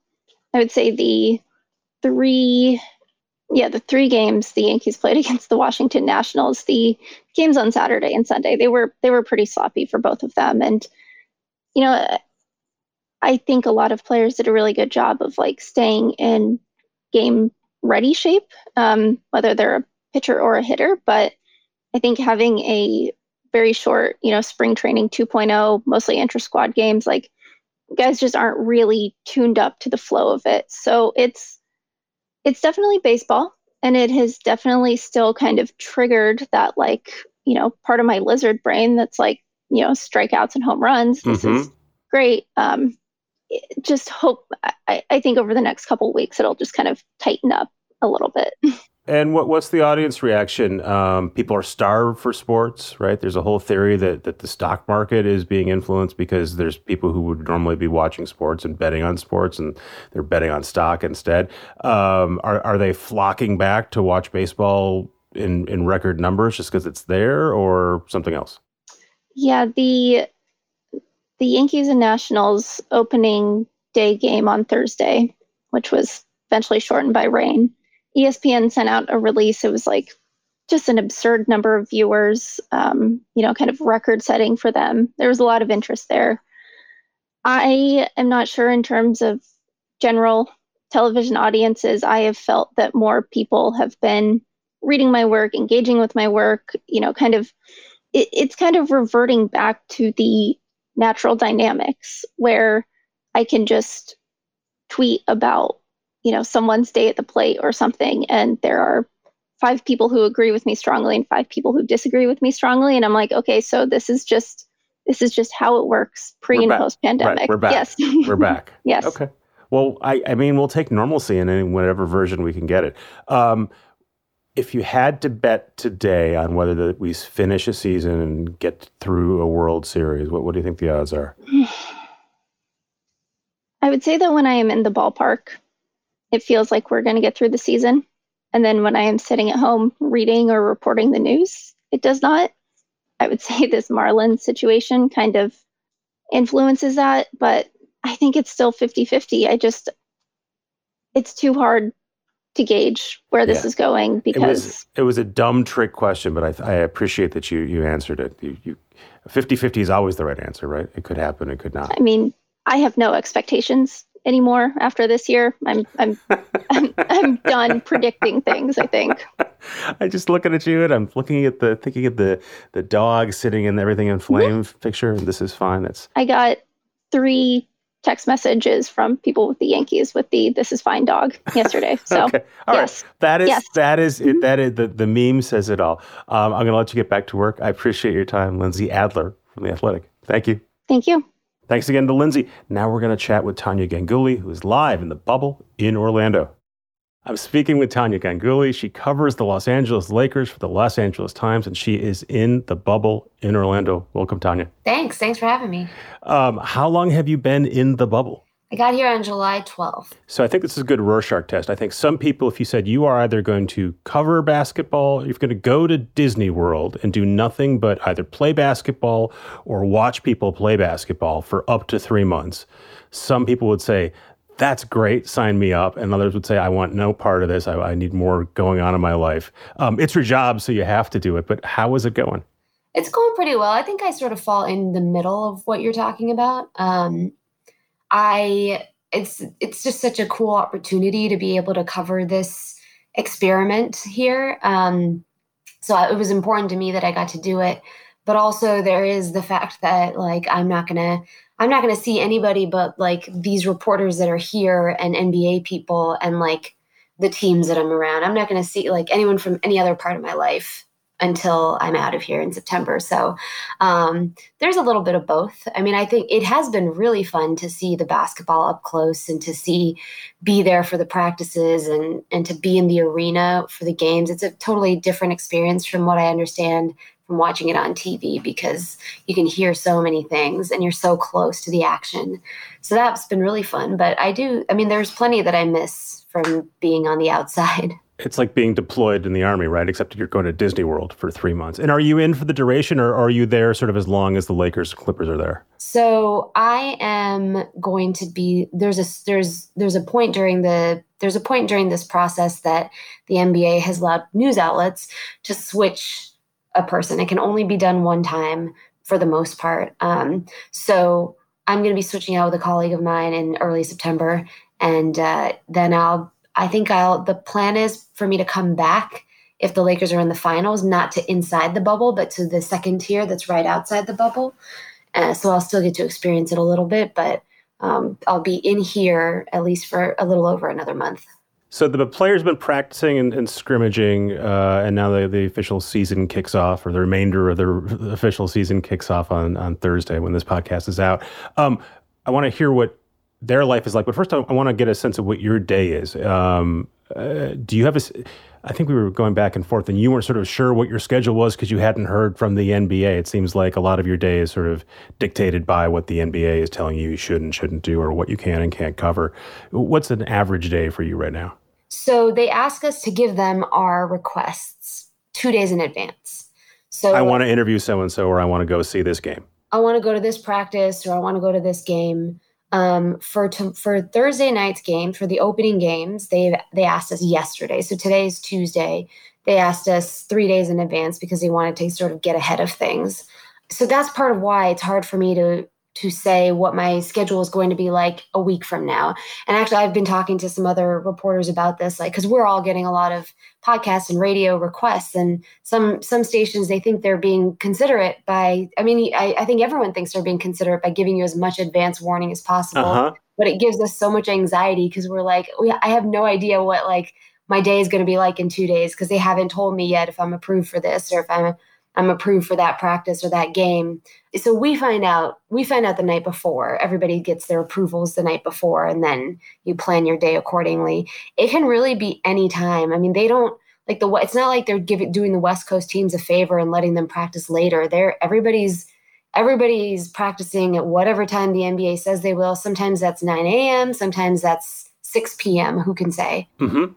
I would say the three, yeah, the three games the Yankees played against the Washington Nationals, the games on Saturday and Sunday, they were they were pretty sloppy for both of them. And you know, I think a lot of players did a really good job of like staying in game ready shape, um, whether they're a pitcher or a hitter. But I think having a very short, you know, spring training 2.0, mostly inter squad games, like guys just aren't really tuned up to the flow of it. So it's it's definitely baseball, and it has definitely still kind of triggered that like you know part of my lizard brain that's like you know strikeouts and home runs. This mm-hmm. is great. Um, just hope I, I think over the next couple weeks it'll just kind of tighten up a little bit. And what what's the audience reaction? Um, people are starved for sports, right? There's a whole theory that that the stock market is being influenced because there's people who would normally be watching sports and betting on sports, and they're betting on stock instead. Um, are are they flocking back to watch baseball in in record numbers just because it's there, or something else? Yeah, the the Yankees and Nationals opening day game on Thursday, which was eventually shortened by rain ESPN sent out a release. It was like just an absurd number of viewers, um, you know, kind of record setting for them. There was a lot of interest there. I am not sure in terms of general television audiences. I have felt that more people have been reading my work, engaging with my work, you know, kind of, it, it's kind of reverting back to the natural dynamics where I can just tweet about you know someone's day at the plate or something and there are five people who agree with me strongly and five people who disagree with me strongly and i'm like okay so this is just this is just how it works pre we're and post pandemic right, we're back. Yes. We're back. Yes. Okay. Well I, I mean we'll take normalcy in any whatever version we can get it. Um, if you had to bet today on whether that we finish a season and get through a world series what, what do you think the odds are I would say that when I am in the ballpark, it feels like we're going to get through the season. And then when I am sitting at home reading or reporting the news, it does not. I would say this Marlins situation kind of influences that, but I think it's still 50 50. I just, it's too hard to gauge where this yeah. is going because it was, it was, a dumb trick question, but I, I appreciate that you you answered it. You, you 50-50 is always the right answer, right? It could happen, it could not. I mean, I have no expectations anymore after this year. I'm I'm I'm, I'm done predicting things. I think. I just looking at you and I'm looking at the thinking of the the dog sitting in everything in flame picture, and this is fine. That's. I got three text messages from people with the Yankees with the "This is fine" dog yesterday. So okay. all yes, right. that is yes. that is it. That is the the meme says it all. Um, I'm going to let you get back to work. I appreciate your time, Lindsey Adler from the Athletic. Thank you. Thank you. Thanks again to Lindsey. Now we're going to chat with Tania Ganguli, who is live in the bubble in Orlando. I'm speaking with Tania Ganguli. She covers the Los Angeles Lakers for the Los Angeles Times, and she is in the bubble in Orlando. Welcome, Tania. Thanks. Thanks for having me. Um, how long have you been in the bubble? I got here on July 12th. So I think this is a good Rorschach test. I think some people, if you said you are either going to cover basketball, you're going to go to Disney World and do nothing but either play basketball or watch people play basketball for up to three months. Some people would say, that's great, sign me up. And others would say, I want no part of this. I, I need more going on in my life. Um, it's your job, so you have to do it. But how is it going? It's going pretty well. I think I sort of fall in the middle of what you're talking about. Um, I it's it's just such a cool opportunity to be able to cover this experiment here. Um, so it was important to me that I got to do it. But also there is the fact that like I'm not gonna I'm not to see anybody but like these reporters that are here and NBA people and like the teams that I'm around. I'm not to see like anyone from any other part of my life until I'm out of here in September. So um, there's a little bit of both. I mean, I think it has been really fun to see the basketball up close and to see be there for the practices and and to be in the arena for the games. It's a totally different experience from what I understand from watching it on TV because you can hear so many things and you're so close to the action. So that's been really fun. But I do, I mean, there's plenty that I miss from being on the outside. It's like being deployed in the army, right? Except you're going to Disney World for three months. And are you in for the duration or are you there sort of as long as the Lakers Clippers are there? So I am going to be there's a there's there's a point during the there's a point during this process that the NBA has allowed news outlets to switch a person. It can only be done one time for the most part. Um, so I'm going to be switching out with a colleague of mine in early September, and uh, then I'll. I think I'll. The plan is for me to come back if the Lakers are in the finals, not to inside the bubble, but to the second tier that's right outside the bubble. Uh, so I'll still get to experience it a little bit, but um, I'll be in here at least for a little over another month. So the players have been practicing and, and scrimmaging, uh, and now the, the official season kicks off, or the remainder of the official season kicks off on, on Thursday when this podcast is out. Um, I want to hear what their life is like, but first I, I want to get a sense of what your day is. Um, uh, do you have a? I think we were going back and forth, and you weren't sort of sure what your schedule was because you hadn't heard from the NBA. It seems like a lot of your day is sort of dictated by what the NBA is telling you you should and shouldn't do, or what you can and can't cover. What's an average day for you right now? So they ask us to give them our requests two days in advance. So I want to interview so and so, or I want to go see this game. I want to go to this practice, or I want to go to this game. Um, for to, for Thursday night's game, for the opening games, they they asked us yesterday. So today is Tuesday. They asked us three days in advance because they wanted to sort of get ahead of things. So that's part of why it's hard for me to to say what my schedule is going to be like a week from now. And actually, I've been talking to some other reporters about this, like because we're all getting a lot of podcasts and radio requests, and some some stations they think they're being considerate by. I mean, I, I think everyone thinks they're being considerate by giving you as much advance warning as possible. Uh-huh. But it gives us so much anxiety because we're like, we, I have no idea what like my day is going to be like in two days because they haven't told me yet if I'm approved for this or if I'm I'm approved for that practice or that game. So we find out we find out the night before. Everybody gets their approvals the night before and then you plan your day accordingly. It can really be any time. I mean, they don't like the it's not like they're giving doing the West Coast teams a favor and letting them practice later. They're everybody's everybody's practicing at whatever time the NBA says they will. Sometimes that's 9 a.m., sometimes that's 6 p.m. Who can say? Mm-hmm.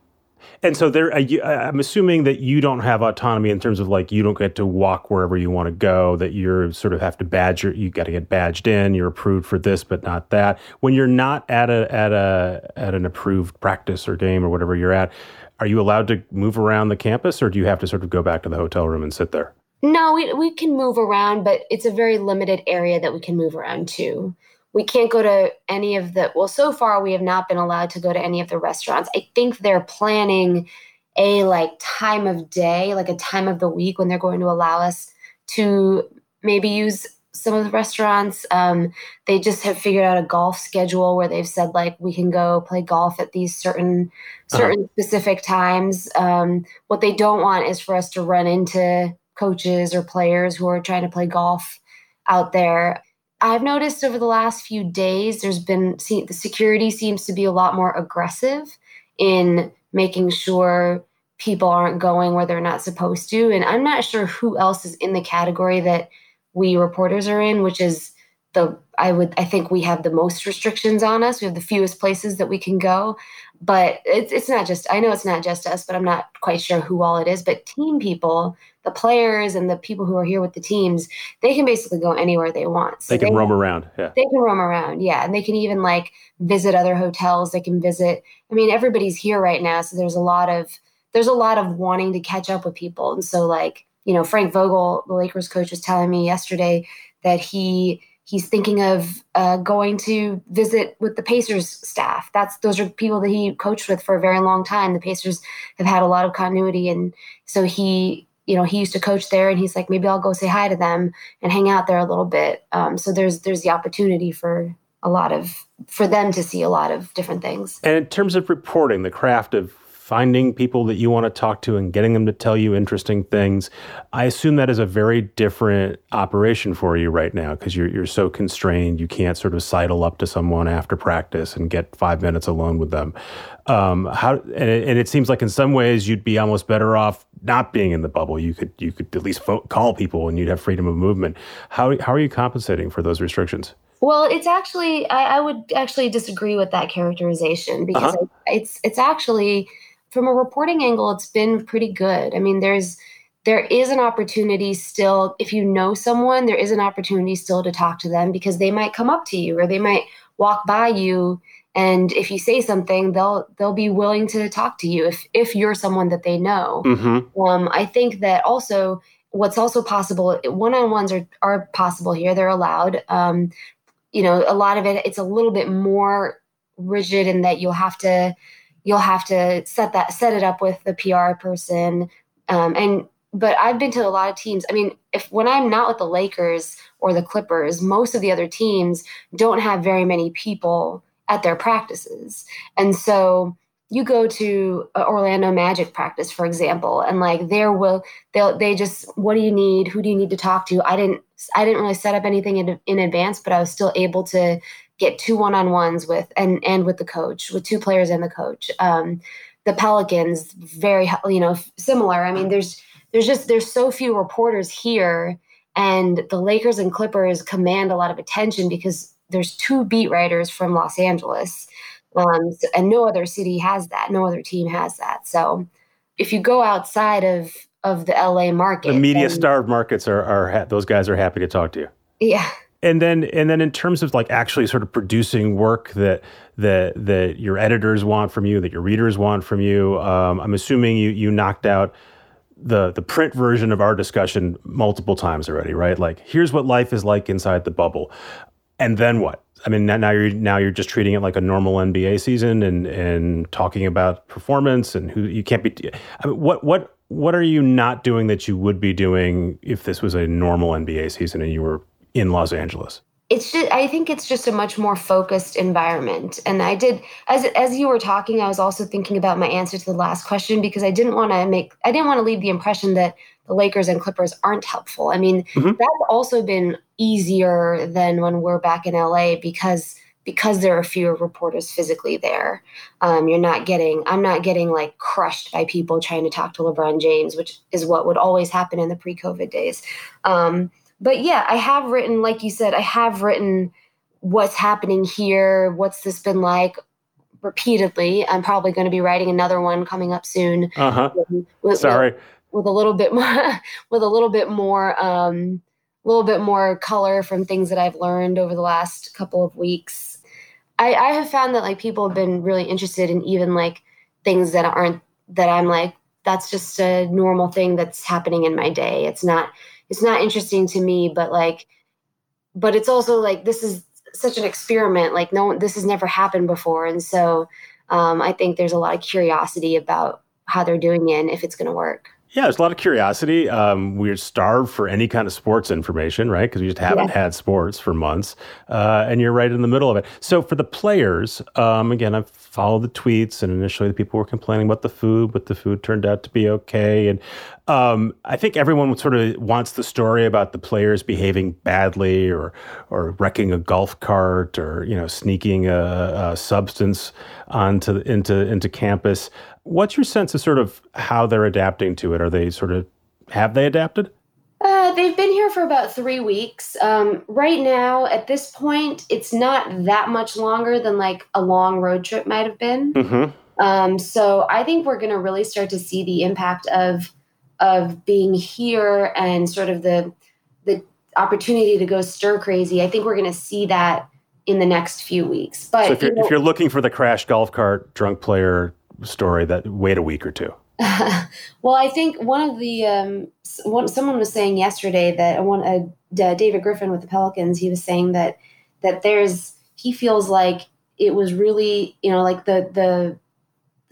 And so there, I'm assuming that you don't have autonomy in terms of like you don't get to walk wherever you want to go. That you're sort of have to badge your, you got to get badged in. You're approved for this, but not that. When you're not at a at a at an approved practice or game or whatever you're at, are you allowed to move around the campus, or do you have to sort of go back to the hotel room and sit there? No, we, we can move around, but it's a very limited area that we can move around to. We can't go to any of the, well, so far we have not been allowed to go to any of the restaurants. I think they're planning a like time of day, like a time of the week when they're going to allow us to maybe use some of the restaurants. Um, they just have figured out a golf schedule where they've said like we can go play golf at these certain uh-huh. certain uh-huh. specific times. Um, what they don't want is for us to run into coaches or players who are trying to play golf out there. I've noticed over the last few days, there's been see, the security seems to be a lot more aggressive in making sure people aren't going where they're not supposed to. And I'm not sure who else is in the category that we reporters are in, which is the I would I think we have the most restrictions on us. We have the fewest places that we can go but it's, it's not just i know it's not just us but i'm not quite sure who all it is but team people the players and the people who are here with the teams they can basically go anywhere they want. So they can they, roam around yeah. They can roam around yeah. And they can even like visit other hotels. They can visit i mean everybody's here right now so there's a lot of there's a lot of wanting to catch up with people. And so like you know frank vogel the lakers coach was telling me yesterday that he he's thinking of uh, going to visit with the Pacers staff. That's those are people that he coached with for a very long time. The Pacers have had a lot of continuity, and so he, you know, he used to coach there, and he's like, maybe I'll go say hi to them and hang out there a little bit. Um, so there's there's the opportunity for a lot of for them to see a lot of different things. And in terms of reporting, the craft of finding people that you want to talk to and getting them to tell you interesting things. I assume that is a very different operation for you right now because you're you're so constrained. You can't sort of sidle up to someone after practice and get five minutes alone with them. Um, how and it, and it, seems like in some ways you'd be almost better off not being in the bubble. You could you could at least vote, call people and you'd have freedom of movement. How how are you compensating for those restrictions? Well, it's actually I, I would actually disagree with that characterization because uh-huh. it's it's actually from a reporting angle, it's been pretty good. I mean, there's there is an opportunity still if you know someone there is an opportunity still to talk to them because they might come up to you or they might walk by you and if you say something they'll they'll be willing to talk to you if if you're someone that they know mm-hmm. um, i think that also what's also possible one-on-ones are, are possible here they're allowed um, you know a lot of it it's a little bit more rigid in that you'll have to you'll have to set that set it up with the PR person. Um, and but I've been to a lot of teams. I mean, if when I'm not with the Lakers or the Clippers, most of the other teams don't have very many people at their practices, and so you go to Orlando Magic practice, for example, and like there will they'll they just what do you need? Who do you need to talk to? I didn't I didn't really set up anything in, in advance, but I was still able to get two one-on-ones with and and with the coach with two players and the coach um, the pelicans very you know similar i mean there's there's just there's so few reporters here and the lakers and clippers command a lot of attention because there's two beat writers from los angeles um, and no other city has that. No other team has that. So if you go outside of of the la market the media starved markets are, are those guys are happy to talk to you. Yeah. And then and then in terms of like actually sort of producing work that that that your editors want from you that your readers want from you um, i'm assuming you you knocked out the the print version of our discussion multiple times already right? Like here's what life is like inside the bubble and then what i mean now you're now you're just treating it like a normal nba season and and talking about performance and who you can't be I mean, what what what are you not doing that you would be doing if this was a normal nba season and you were in Los Angeles? It's just I think it's just a much more focused environment. And I did as as you were talking, I was also thinking about my answer to the last question because I didn't want to make I didn't want to leave the impression that the Lakers and Clippers aren't helpful. I mean, mm-hmm. that's also been easier than when we're back in LA because because there are fewer reporters physically there. Um, you're not getting, I'm not getting like crushed by people trying to talk to LeBron James, which is what would always happen in the pre COVID days. Um, but yeah, I have written, like you said, I have written what's happening here, what's this been like repeatedly. I'm probably going to be writing another one coming up soon. Uh huh. Sorry. With, a little bit more, with a little bit more, um, a little bit more color from things that I've learned over the last couple of weeks. I, I have found that like people have been really interested in even like things that aren't that I'm like that's just a normal thing that's happening in my day. It's not it's not interesting to me, but like but it's also like this is such an experiment. Like no this has never happened before. And so um, I think there's a lot of curiosity about how they're doing it and if it's going to work. Yeah, there's a lot of curiosity. Um, we're starved for any kind of sports information, right? Because we just haven't yeah. had sports for months, uh, and you're right in the middle of it. So for the players, um, again, I've followed the tweets, and initially the people were complaining about the food, but the food turned out to be okay. And um, I think everyone sort of wants the story about the players behaving badly, or or wrecking a golf cart, or you know, sneaking a, a substance onto into into campus. What's your sense of sort of how they're adapting to it? Are they sort of have they adapted? Uh, they've been here for about three weeks. Um, right now, at this point, it's not that much longer than like a long road trip might have been. Mm-hmm. Um, so I think we're going to really start to see the impact of of being here and sort of the the opportunity to go stir crazy. I think we're going to see that in the next few weeks. But so if you're, you know, if you're looking for the crash golf cart drunk player story that wait a week or two? well, I think one of the um, one, someone was saying yesterday that one uh, David Griffin with the Pelicans, he was saying that that there's he feels like it was really you know like the the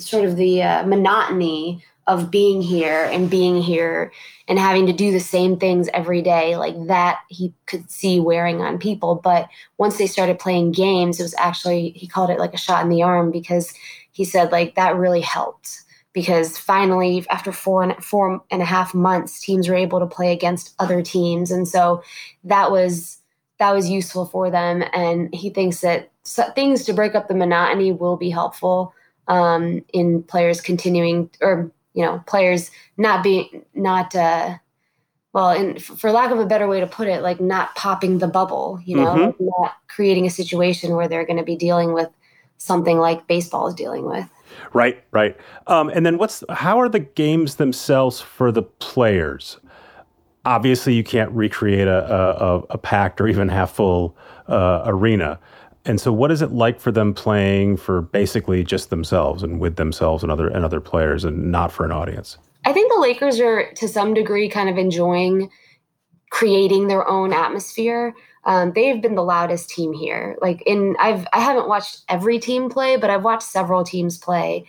sort of the uh, monotony of being here and being here and having to do the same things every day like that he could see wearing on people. But once they started playing games it was actually he called it like a shot in the arm because he said like that really helped because finally after four and four and a half months teams were able to play against other teams. And so that was that was useful for them. And he thinks that things to break up the monotony will be helpful um, in players continuing or you know players not being not uh, well and for lack of a better way to put it like not popping the bubble you know mm-hmm. not creating a situation where they're going to be dealing with something like baseball is dealing with. Right, right. Um, and then what's how are the games themselves for the players? Obviously, you can't recreate a, a, a packed or even half full uh, arena. And so, what is it like for them playing for basically just themselves and with themselves and other and other players, and not for an audience? I think the Lakers are to some degree kind of enjoying creating their own atmosphere um, they've been the loudest team here. Like in, I've I haven't watched every team play, but I've watched several teams play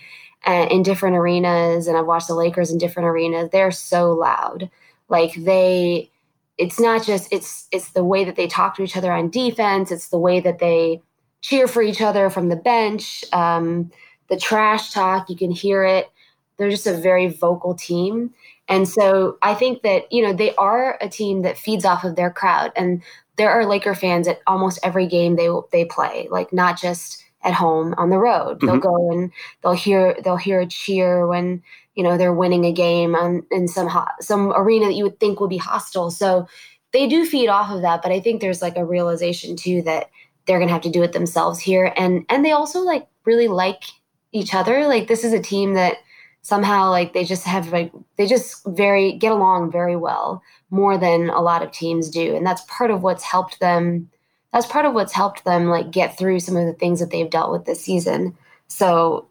uh, in different arenas, and I've watched the Lakers in different arenas. They're so loud. Like they, it's not just it's it's the way that they talk to each other on defense. It's the way that they cheer for each other from the bench. Um, the trash talk, you can hear it. They're just a very vocal team. And so I think that, you know, they are a team that feeds off of their crowd. And there are Laker fans at almost every game they they play, like not just at home on the road. Mm-hmm. They'll go and they'll hear they'll hear a cheer when you know they're winning a game on in some some arena that you would think would be hostile. So they do feed off of that, but I think there's like a realization too that they're gonna have to do it themselves here, and and they also like really like each other. Like this is a team that somehow like they just have like they just very get along very well more than a lot of teams do. And that's part of what's helped them that's part of what's helped them like get through some of the things that they've dealt with this season. So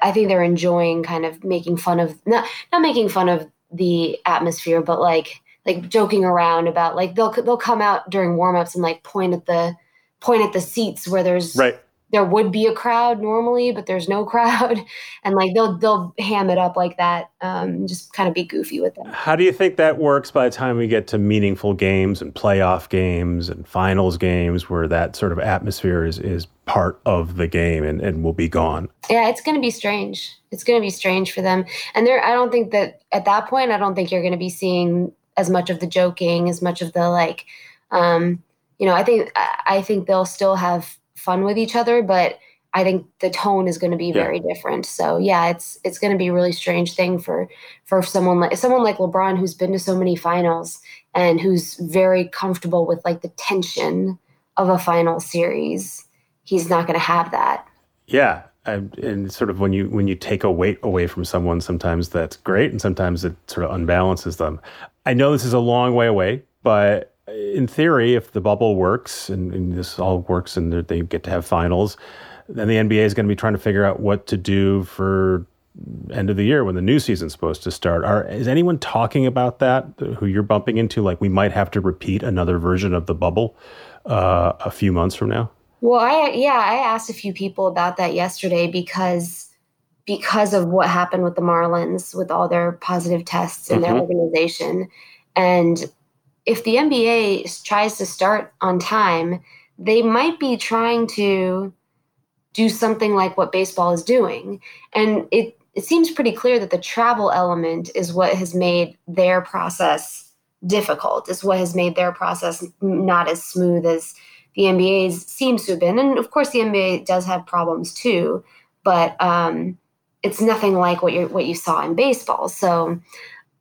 i think they're enjoying kind of making fun of not not making fun of the atmosphere but like like joking around about like they'll they'll come out during warm-ups and like point at the point at the seats where there's right there would be a crowd normally, but there's no crowd, and like they'll they'll ham it up like that, um, just kind of be goofy with it. How do you think that works by the time we get to meaningful games and playoff games and finals games, where that sort of atmosphere is is part of the game and, and will be gone? Yeah, it's going to be strange. It's going to be strange for them, and there. I don't think that at that point, I don't think you're going to be seeing as much of the joking, as much of the like. Um, you know, I think I think they'll still have fun with each other, but I think the tone is going to be yeah. very different. So yeah, it's it's going to be a really strange thing for for someone like someone like LeBron who's been to so many finals and who's very comfortable with like the tension of a final series, he's not going to have that. Yeah, and, and, sort of when you when you take a weight away from someone, sometimes that's great, and sometimes it sort of unbalances them. I know this is a long way away, but in theory, if the bubble works and, and this all works and they get to have finals, then the NBA is going to be trying to figure out what to do for end of the year when the new season's supposed to start. Are is anyone talking about that? Who you're bumping into? Like we might have to repeat another version of the bubble uh, a few months from now. Well, I yeah, I asked a few people about that yesterday because because of what happened with the Marlins with all their positive tests in mm-hmm. their organization, and if the NBA tries to start on time, they might be trying to do something like what baseball is doing, and it it seems pretty clear that the travel element is what has made their process difficult, is what has made their process not as smooth as the NBA's seems to have been. And of course, the NBA does have problems too, but um, it's nothing like what you what you saw in baseball. So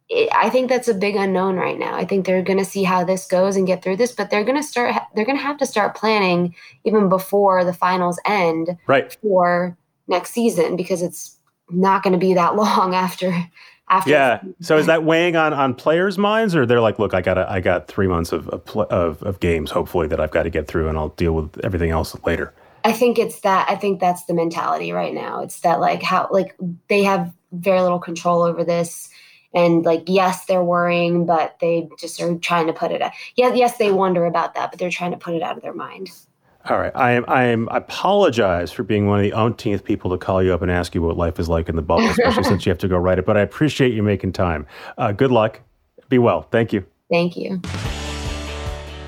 it, I think that's a big unknown right now. I think they're going to see how this goes and get through this, but they're going to start. They're going to have to start planning even before the finals end, right. for next season because it's not going to be that long after after yeah so is that weighing on on players minds or they're like look i got i got three months of, of of games hopefully that i've got to get through and i'll deal with everything else later i think it's that i think that's the mentality right now it's that like how like they have very little control over this and like yes they're worrying but they just are trying to put it yeah yes they wonder about that but they're trying to put it out of their mind all right. I am. I am. I apologize for being one of the umpteenth people to call you up and ask you what life is like in the bubble, especially since you have to go write it. But I appreciate you making time. Uh, good luck. Be well. Thank you. Thank you.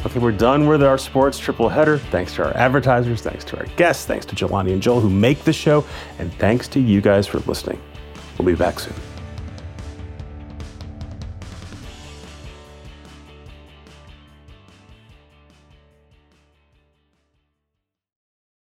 Okay, we're done with our sports triple header. Thanks to our advertisers, thanks to our guests, thanks to Jelani and Joel who make the show, and thanks to you guys for listening. We'll be back soon.